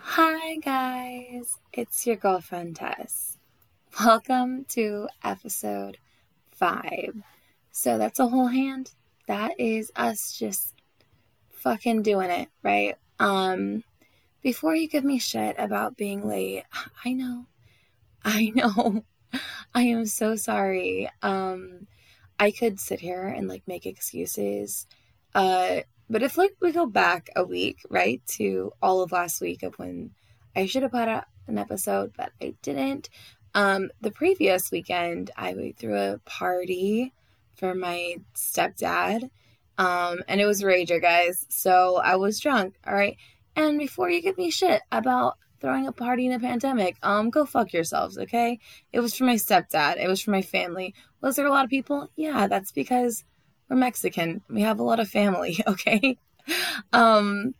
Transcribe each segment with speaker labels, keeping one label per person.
Speaker 1: Hi, guys. It's your girlfriend, Tess. Welcome to episode five. So that's a whole hand. That is us just fucking doing it, right? Um, before you give me shit about being late, I know, I know, I am so sorry. Um, I could sit here and like make excuses. Uh, but if like we go back a week, right, to all of last week of when I should have put out an episode, but I didn't. Um, the previous weekend, I threw a party for my stepdad. Um, and it was Rager, guys. So I was drunk. All right. And before you give me shit about throwing a party in a pandemic, um, go fuck yourselves, okay? It was for my stepdad. It was for my family. Was there a lot of people? Yeah, that's because we're Mexican. We have a lot of family, okay? um,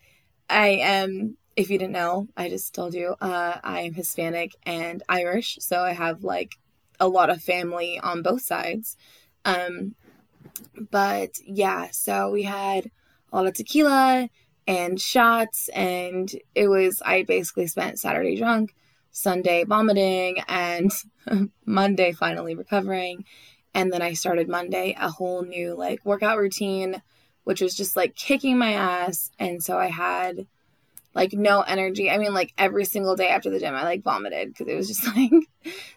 Speaker 1: I am, if you didn't know, I just told you, uh, I am Hispanic and Irish, so I have like a lot of family on both sides. Um, but yeah, so we had a lot of tequila and shots, and it was, I basically spent Saturday drunk, Sunday vomiting, and Monday finally recovering. And then I started Monday a whole new like workout routine, which was just like kicking my ass. And so I had like no energy. I mean, like every single day after the gym, I like vomited because it was just like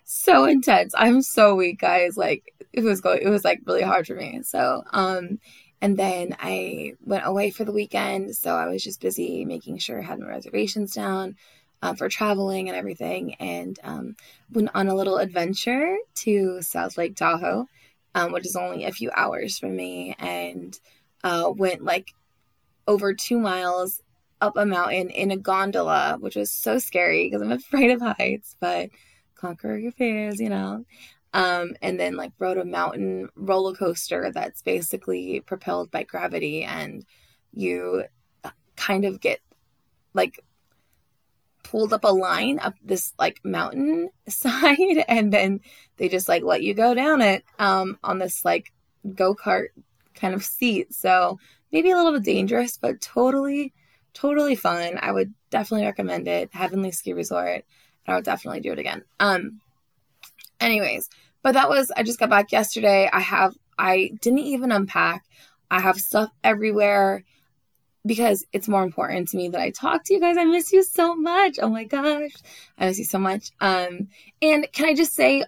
Speaker 1: so intense. I'm so weak, guys. Like it was going, it was like really hard for me. So, um, and then I went away for the weekend. So I was just busy making sure I had my reservations down, uh, for traveling and everything, and um, went on a little adventure to South Lake Tahoe, um, which is only a few hours from me, and uh, went like over two miles up a mountain in a gondola, which was so scary because I'm afraid of heights, but conquer your fears, you know. Um, and then like rode a mountain roller coaster that's basically propelled by gravity, and you kind of get like pulled up a line up this like mountain side and then they just like let you go down it um on this like go-kart kind of seat. So maybe a little bit dangerous but totally totally fun. I would definitely recommend it. Heavenly ski resort. And i would definitely do it again. Um anyways but that was i just got back yesterday. I have i didn't even unpack. I have stuff everywhere because it's more important to me that I talk to you guys. I miss you so much. Oh my gosh. I miss you so much. Um, and can I just say,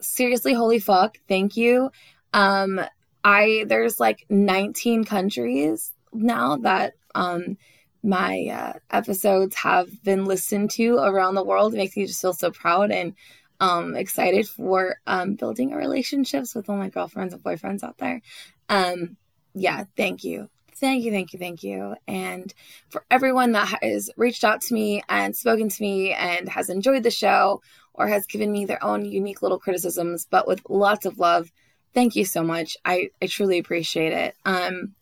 Speaker 1: seriously, holy fuck, thank you. Um, I, there's like 19 countries now that, um, my uh, episodes have been listened to around the world. It makes me just feel so proud and um, excited for um, building relationships with all my girlfriends and boyfriends out there. Um, yeah, thank you thank you, thank you, thank you. And for everyone that has reached out to me and spoken to me and has enjoyed the show or has given me their own unique little criticisms, but with lots of love, thank you so much. I, I truly appreciate it. Um,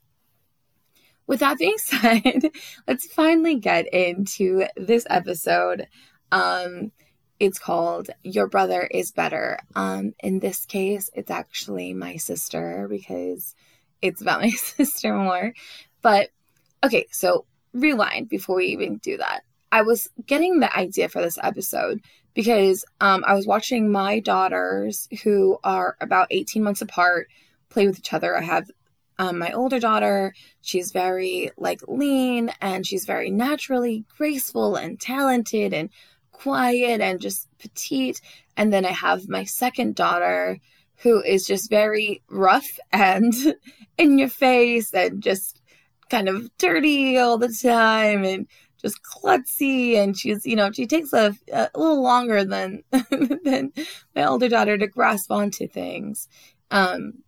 Speaker 1: with that being said, let's finally get into this episode. Um, it's called Your Brother is Better. Um, in this case, it's actually my sister because it's about my sister more. But okay, so rewind before we even do that. I was getting the idea for this episode because um, I was watching my daughters, who are about 18 months apart, play with each other. I have um, my older daughter, she's very like lean and she's very naturally graceful and talented and quiet and just petite. And then I have my second daughter, who is just very rough and in your face and just kind of dirty all the time and just klutzy. And she's you know she takes a, a little longer than than my older daughter to grasp onto things. Um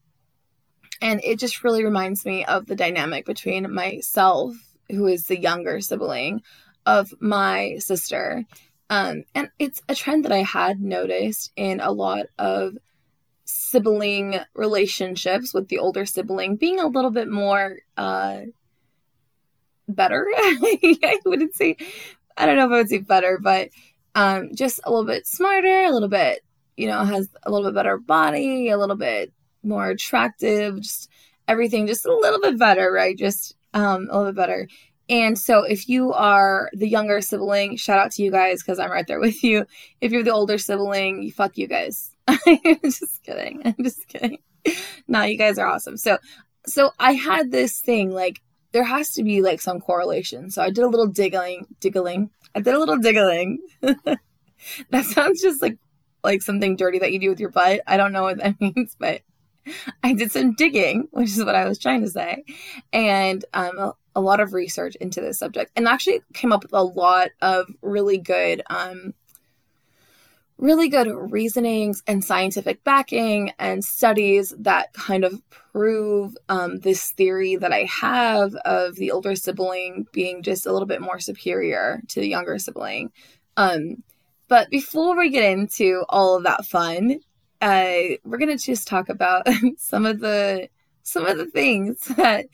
Speaker 1: and it just really reminds me of the dynamic between myself who is the younger sibling of my sister. Um and it's a trend that i had noticed in a lot of sibling relationships with the older sibling being a little bit more uh better i wouldn't say i don't know if i would say better but um just a little bit smarter a little bit you know has a little bit better body a little bit more attractive just everything just a little bit better right just um a little bit better and so if you are the younger sibling, shout out to you guys because I'm right there with you. If you're the older sibling, you fuck you guys. I'm just kidding. I'm just kidding. No, you guys are awesome. So so I had this thing like there has to be like some correlation. So I did a little diggling, diggling. I did a little diggling. that sounds just like like something dirty that you do with your butt. I don't know what that means, but I did some digging, which is what I was trying to say, and um, a, a, lot of research into this subject, and actually came up with a lot of really good, um, really good reasonings and scientific backing and studies that kind of prove um, this theory that I have of the older sibling being just a little bit more superior to the younger sibling. Um, but before we get into all of that fun, uh, we're gonna just talk about some of the some of the things that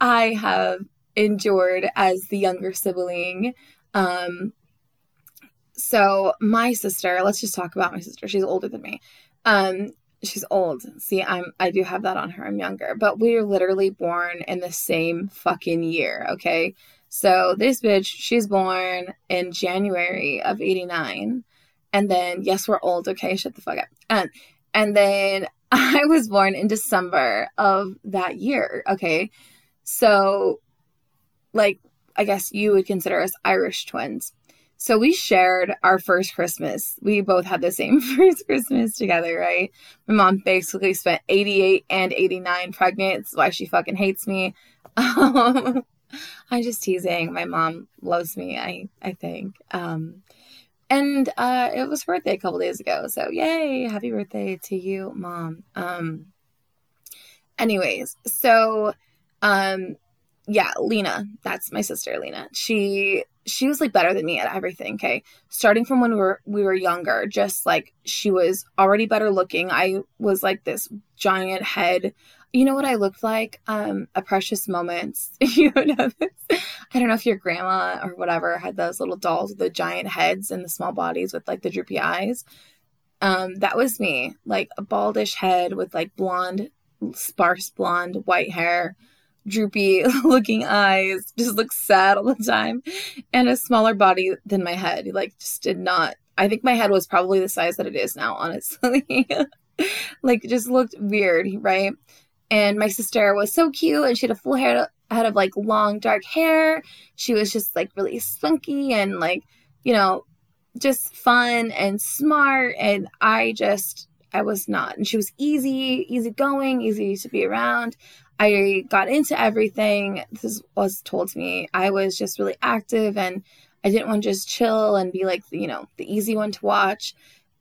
Speaker 1: I have endured as the younger sibling. Um, so my sister, let's just talk about my sister. She's older than me. Um, she's old. See, I'm I do have that on her. I'm younger, but we are literally born in the same fucking year. Okay, so this bitch, she's born in January of '89. And then, yes, we're old. Okay, shut the fuck up. And and then I was born in December of that year. Okay. So, like, I guess you would consider us Irish twins. So we shared our first Christmas. We both had the same first Christmas together, right? My mom basically spent 88 and 89 pregnant. That's why she fucking hates me. Um, I'm just teasing. My mom loves me, I I think. Um, and uh, it was birthday a couple days ago. So yay, happy birthday to you, mom. Um, anyways, so um, yeah, Lena, that's my sister, Lena. She she was like better than me at everything. Okay, starting from when we were we were younger, just like she was already better looking. I was like this giant head you know what I looked like? Um, a precious moments. you know this. I don't know if your grandma or whatever had those little dolls with the giant heads and the small bodies with like the droopy eyes. Um, that was me, like a baldish head with like blonde, sparse blonde, white hair, droopy looking eyes, just looks sad all the time, and a smaller body than my head. Like, just did not. I think my head was probably the size that it is now, honestly. like, just looked weird, right? And my sister was so cute and she had a full hair head of like long dark hair. She was just like really spunky and like, you know, just fun and smart and I just I was not. And she was easy, easy going, easy to be around. I got into everything. This was told to me. I was just really active and I didn't want to just chill and be like, you know, the easy one to watch.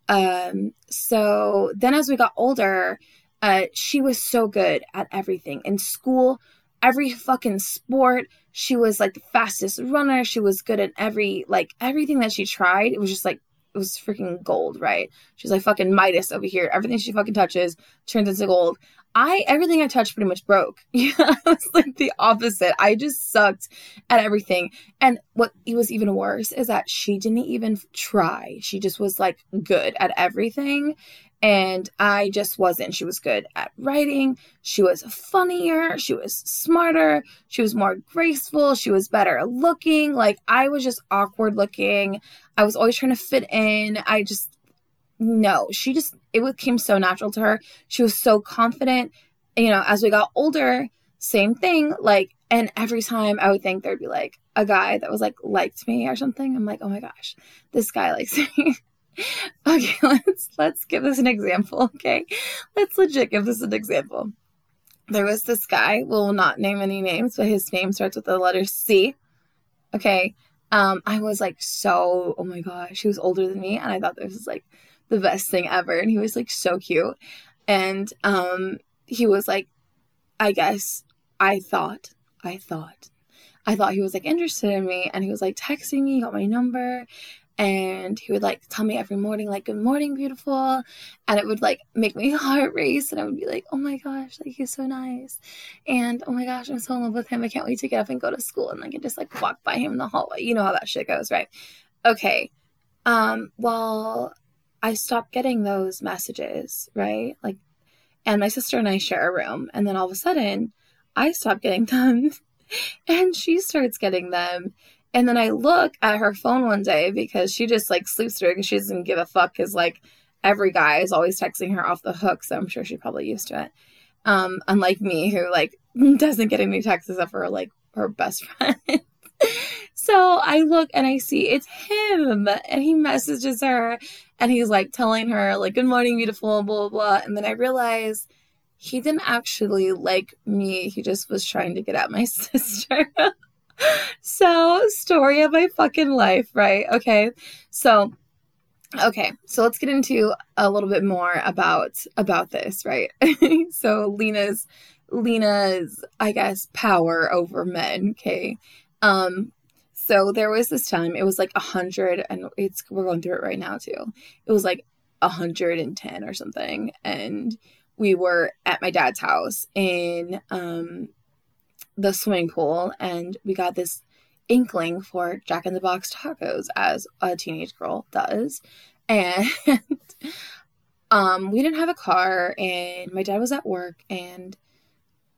Speaker 1: Um, so then as we got older, uh, she was so good at everything in school, every fucking sport. She was like the fastest runner. She was good at every like everything that she tried. It was just like it was freaking gold, right? She's like fucking Midas over here. Everything she fucking touches turns into gold. I everything I touched pretty much broke. Yeah, I was like the opposite. I just sucked at everything. And what it was even worse is that she didn't even try. She just was like good at everything and I just wasn't. She was good at writing. She was funnier. She was smarter. She was more graceful. She was better looking. Like, I was just awkward looking. I was always trying to fit in. I just, no, she just, it came so natural to her. She was so confident. You know, as we got older, same thing. Like, and every time I would think there'd be like a guy that was like liked me or something. I'm like, oh my gosh, this guy likes me. okay, let's let's give this an example. Okay, let's legit give this an example. There was this guy. We'll not name any names, but his name starts with the letter C. Okay, um, I was like so. Oh my gosh, he was older than me, and I thought this was like the best thing ever. And he was like so cute, and um, he was like, I guess I thought, I thought I thought he was like interested in me. And he was like texting me, got my number, and he would like tell me every morning like good morning beautiful. And it would like make my heart race. And i would be like oh my gosh like he's so nice. And oh my gosh i'm so in love with him. I can't wait to get up and go to school. And like and just like walk by him in the hallway. You know how that shit goes right? Okay. Um well i stopped getting those messages right like and my sister and i share a room and then all of a sudden i stop getting them and she starts getting them. And then I look at her phone one day because she just like sleeps through because she doesn't give a fuck because like every guy is always texting her off the hook. So I'm sure she's probably used to it. Um, unlike me who like doesn't get any texts except for like her best friend. I look and I see it's him. And he messages her and he's like telling her like good morning beautiful blah blah blah. And then I realize he didn't actually like me. He just was trying to get at my sister. So story of my fucking life right? Okay. So okay. So let's get into a little bit more about about this right? So lena's lena's i guess power over men okay? Um so there was this time it was like a hundred and it's we're going through it right now too it was like hundred and ten or something and we were at my dad's house in um the swimming pool and we got this inkling for Jack in the Box tacos as a teenage girl does. And um we didn't have a car and my dad was at work and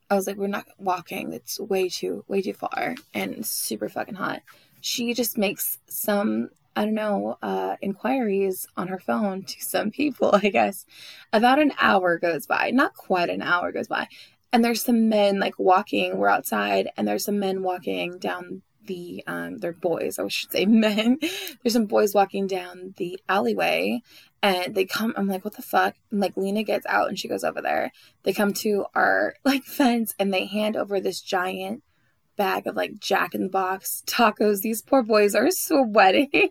Speaker 1: I was like, we're not walking. It's way too, way too far and super fucking hot. She just makes some, I don't know, uh, inquiries on her phone to some people, I guess. About an hour goes by, not quite an hour goes by and there's some men like walking. We're outside and there's some men walking down the um they're boys i should say men. There's some boys walking down the alleyway and they come i'm like what the fuck? And like lena gets out and she goes over there. They come to our like fence and they hand over this giant bag of like jack in the box tacos these poor boys are sweating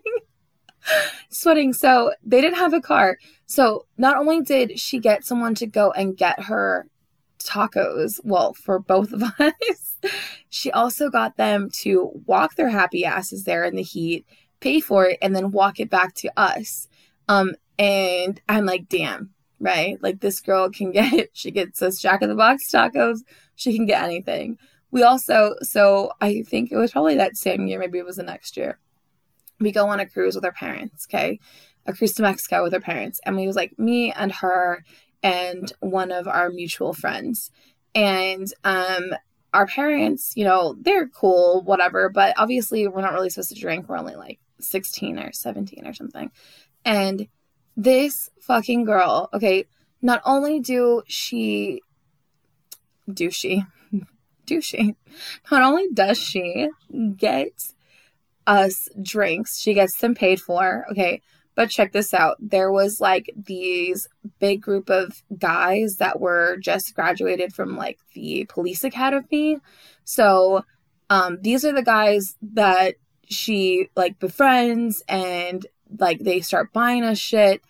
Speaker 1: sweating so they didn't have a car so not only did she get someone to go and get her tacos, well, for both of us. she also got them to walk their happy asses there in the heat, pay for it, and then walk it back to us. Um, and I'm like, damn, right? Like this girl can get, she gets us Jack in the Box tacos. She can get anything. We also, so I think it was probably that same year, maybe it was the next year. We go on a cruise with our parents, okay? A cruise to Mexico with our parents. And we was like, me and her and one of our mutual friends. And um, our parents, you know, they're cool, whatever, but obviously we're not really supposed to drink. We're only like 16 or 17 or something. And this fucking girl, okay, not only do she, do she, do she, not only does she get us drinks, she gets them paid for, okay, but check this out. There was like these big group of guys that were just graduated from like the police academy. So um these are the guys that she like befriends and like they start buying us shit.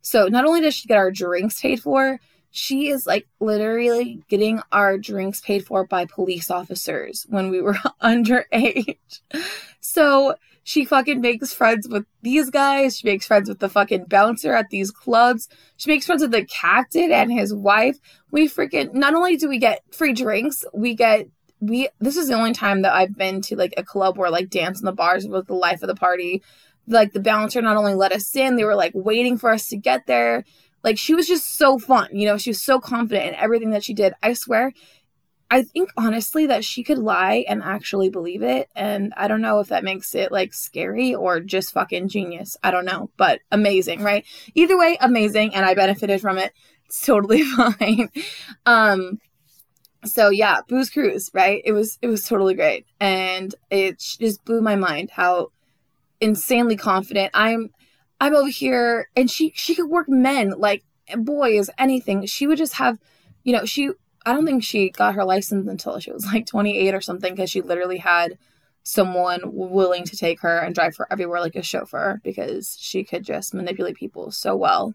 Speaker 1: So not only does she get our drinks paid for, she is like literally getting our drinks paid for by police officers when we were underage. So she fucking makes friends with these guys. She makes friends with the fucking bouncer at these clubs. She makes friends with the captain and his wife. We freaking, not only do we get free drinks, we get, we, this is the only time that I've been to like a club where like dance in the bars was the life of the party. Like the bouncer not only let us in, they were like waiting for us to get there. Like she was just so fun, you know, she was so confident in everything that she did. I swear, I think honestly that she could lie and actually believe it. And I don't know if that makes it like scary or just fucking genius. I don't know, but amazing, right? Either way, amazing. And I benefited from it. It's totally fine. um, so yeah, booze cruise, right? It was, it was totally great. And it just blew my mind how insanely confident I'm, I'm over here and she, she could work men like boys, anything. She would just have, you know, she I don't think she got her license until she was like 28 or something because she literally had someone willing to take her and drive her everywhere like a chauffeur because she could just manipulate people so well.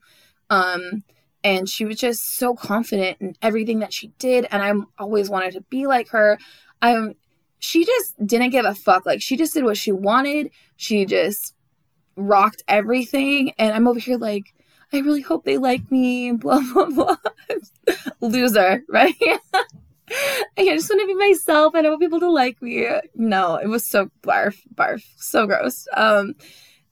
Speaker 1: Um, and she was just so confident in everything that she did and I'm always wanted to be like her. I'm she just didn't give a fuck. Like she just did what she wanted. She just rocked everything and I'm over here like I really hope they like me, blah, blah, blah. Loser, right? I just want to be myself and I want people to like me. No, it was so barf, barf, so gross. Um,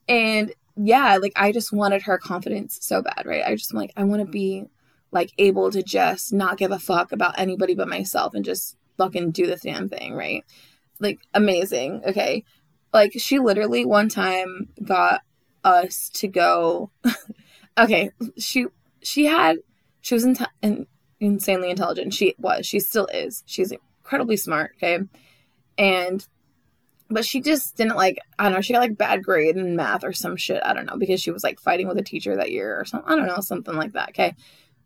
Speaker 1: and yeah, like I just wanted her confidence so bad, right? I just like, I want to be like able to just not give a fuck about anybody but myself and just fucking do the damn thing, right? like amazing. Okay. Like she literally one time got us to go okay, she she had she was in, in, insanely intelligent. She was. She still is. She's incredibly smart, okay? And but she just didn't like I don't know, she got like bad grade in math or some shit. I don't know, because she was like fighting with a teacher that year or something. I don't know, something like that, okay?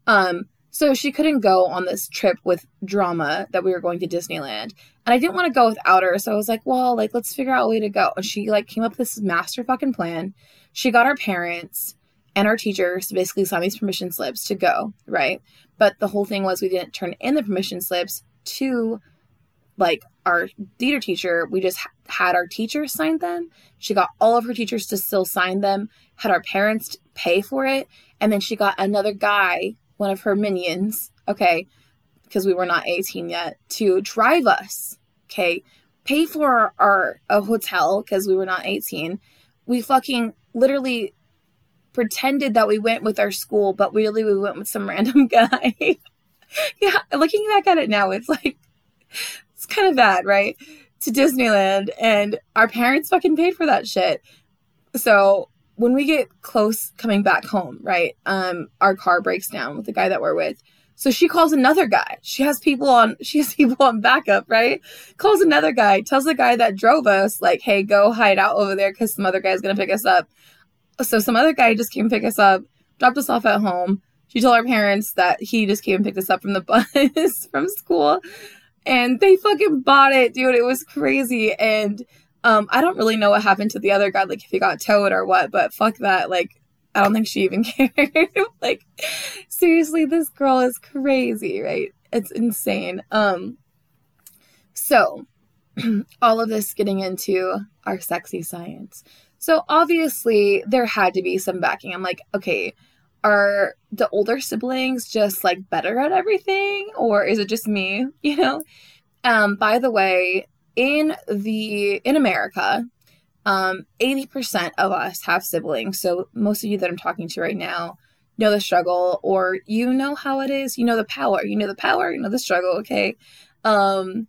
Speaker 1: Um so she couldn't go on this trip with drama that we were going to Disneyland. And I didn't want to go without her. So I was like, well, like, let's figure out a way to go. And she like came up with this master fucking plan. She got our parents and our teachers basically sign these permission slips to go, right? But the whole thing was we didn't turn in the permission slips to like our theater teacher. We just had our teachers sign them. She got all of her teachers to still sign them, had our parents pay for it. And then she got another guy one of her minions, okay, because we were not 18 yet, to drive us, okay, pay for our, our a hotel because we were not 18. We fucking literally pretended that we went with our school, but really we went with some random guy. yeah, looking back at it now, it's like it's kind of bad, right? To Disneyland, and our parents fucking paid for that shit. So when we get close coming back home, right? Um, our car breaks down with the guy that we're with. So she calls another guy. She has people on she has people on backup, right? Calls another guy, tells the guy that drove us, like, hey, go hide out over there because some other guy's gonna pick us up. So some other guy just came pick us up, dropped us off at home. She told our parents that he just came and picked us up from the bus from school. And they fucking bought it, dude. It was crazy. And um, I don't really know what happened to the other guy, like if he got towed or what, but fuck that. Like, I don't think she even cared. like, seriously, this girl is crazy, right? It's insane. Um, so all of this getting into our sexy science. So obviously there had to be some backing. I'm like, okay, are the older siblings just like better at everything or is it just me, you know? Um by the way, in the in America, um, 80% of us have siblings. So most of you that I'm talking to right now know the struggle or you know how it is. You know the power. You know the power, you know the struggle, okay? Um,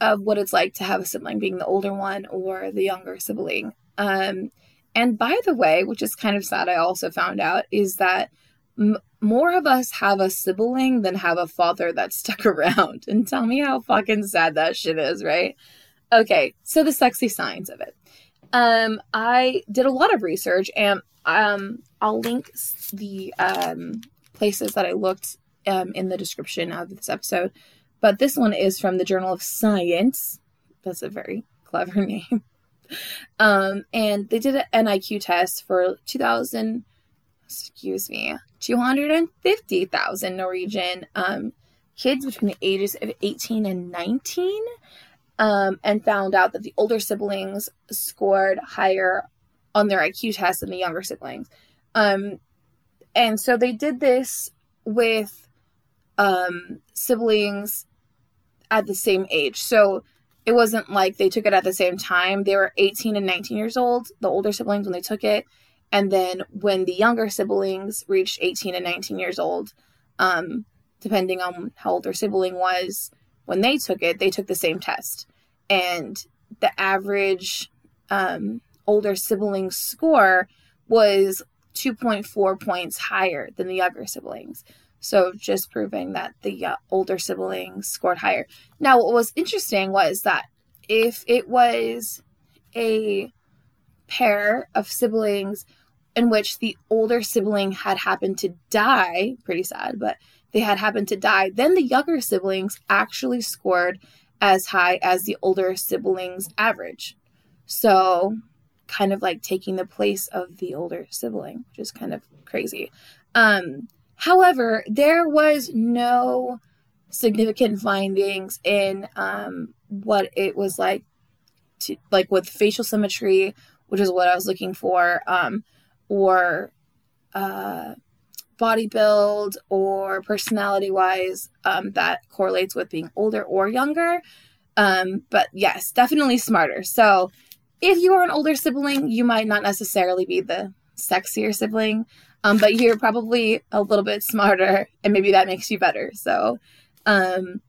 Speaker 1: of what it's like to have a sibling being the older one or the younger sibling. Um, and by the way, which is kind of sad, I also found out is that m- more of us have a sibling than have a father that stuck around. And tell me how fucking sad that shit is, right? Okay, so the sexy signs of it. Um, I did a lot of research and um, I'll link the um, places that I looked um, in the description of this episode. But this one is from the Journal of Science. That's a very clever name. um, and they did an NIQ test for 2000, excuse me, 250,000 Norwegian um, kids between the ages of 18 and 19 um, and found out that the older siblings scored higher on their IQ test than the younger siblings. Um, and so they did this with um, siblings at the same age. So it wasn't like they took it at the same time. They were 18 and 19 years old, the older siblings, when they took it. And then when the younger siblings reached 18 and 19 years old, um, depending on how old their sibling was, when they took it, they took the same test. And the average um, older sibling score was 2.4 points higher than the younger siblings. So just proving that the uh, older siblings scored higher. Now, what was interesting was that if it was a pair of siblings in which the older sibling had happened to die, pretty sad, but they had happened to die, then the younger siblings actually scored as high as the older siblings' average. So, kind of like taking the place of the older sibling, which is kind of crazy. Um, however, there was no significant findings in um, what it was like to like with facial symmetry, which is what I was looking for. Um, or uh, body build or personality wise um, that correlates with being older or younger. Um, but yes, definitely smarter. So if you are an older sibling, you might not necessarily be the sexier sibling, um, but you're probably a little bit smarter, and maybe that makes you better. So, um,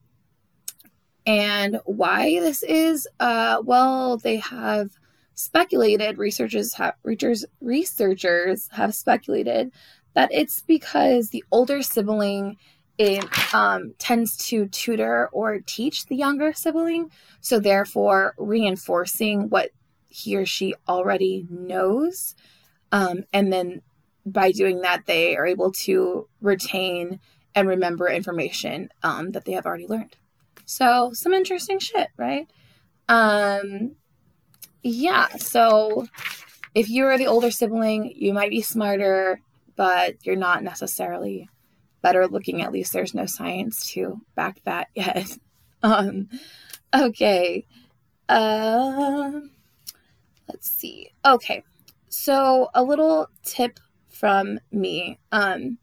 Speaker 1: And why this is, uh, well, they have speculated, researchers have, researchers, researchers have speculated that it's because the older sibling it um, tends to tutor or teach the younger sibling, so therefore reinforcing what he or she already knows. Um, and then by doing that, they are able to retain and remember information um, that they have already learned. So, some interesting shit, right? Um, yeah, so if you're the older sibling, you might be smarter, but you're not necessarily better looking. At least there's no science to back that yet. um, okay. Uh, let's see. Okay. So, a little tip from me. Um,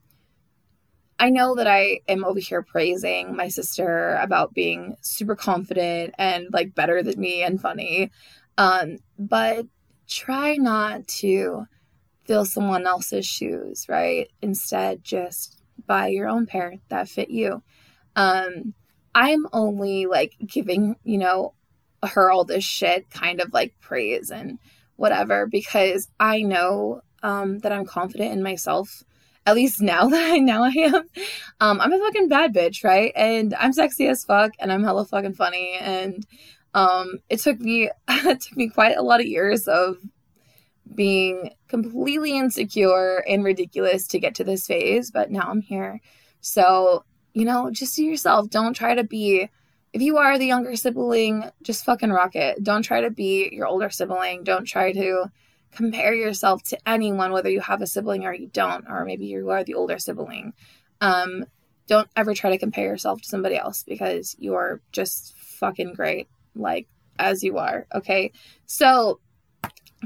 Speaker 1: I know that I am over here praising my sister about being super confident and like better than me and funny. Um, but try not to fill someone else's shoes, right? Instead, just buy your own pair that fit you. Um, I'm only like giving, you know, her all this shit kind of like praise and whatever because I know um, that I'm confident in myself at least now that I now I am. Um, I'm a fucking bad bitch, right? And I'm sexy as fuck, and I'm hella fucking funny. And um, it took me it took me quite a lot of years of being completely insecure and ridiculous to get to this phase, but now I'm here. So you know, just do yourself. Don't try to be. If you are the younger sibling, just fucking rock it. Don't try to be your older sibling. Don't try to compare yourself to anyone, whether you have a sibling or you don't, or maybe you are the older sibling. Um, don't ever try to compare yourself to somebody else because you're just fucking great, like as you are. Okay. So,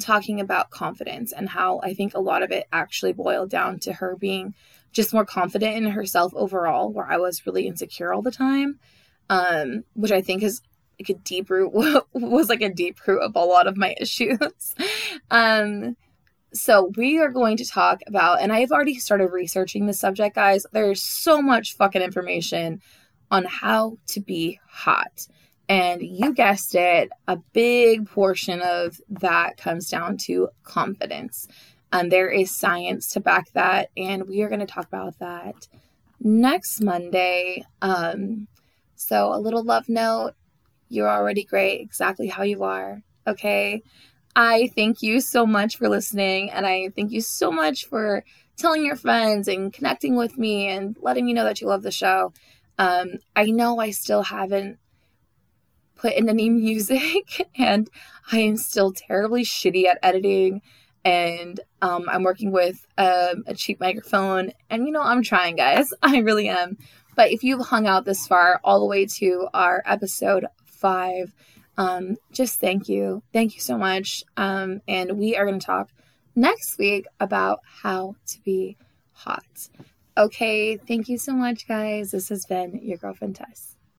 Speaker 1: talking about confidence and how I think a lot of it actually boiled down to her being just more confident in herself overall, where I was really insecure all the time, um, which I think is like a deep root was like a deep root of a lot of my issues. um so we are going to talk about and I've already started researching the subject guys. There's so much fucking information on how to be hot. And you guessed it, a big portion of that comes down to confidence. And there is science to back that and we are going to talk about that next Monday. Um so a little love note you're already great exactly how you are. Okay. I thank you so much for listening. And I thank you so much for telling your friends and connecting with me and letting me know that you love the show. Um, I know I still haven't put in any music and I am still terribly shitty at editing. And um, I'm working with um, a cheap microphone. And, you know, I'm trying, guys. I really am. But if you've hung out this far, all the way to our episode five. Um, just thank you. Thank you so much. Um, and we are going to talk next week about how to be hot. Okay, thank you so much, guys. This has been your girlfriend Tess.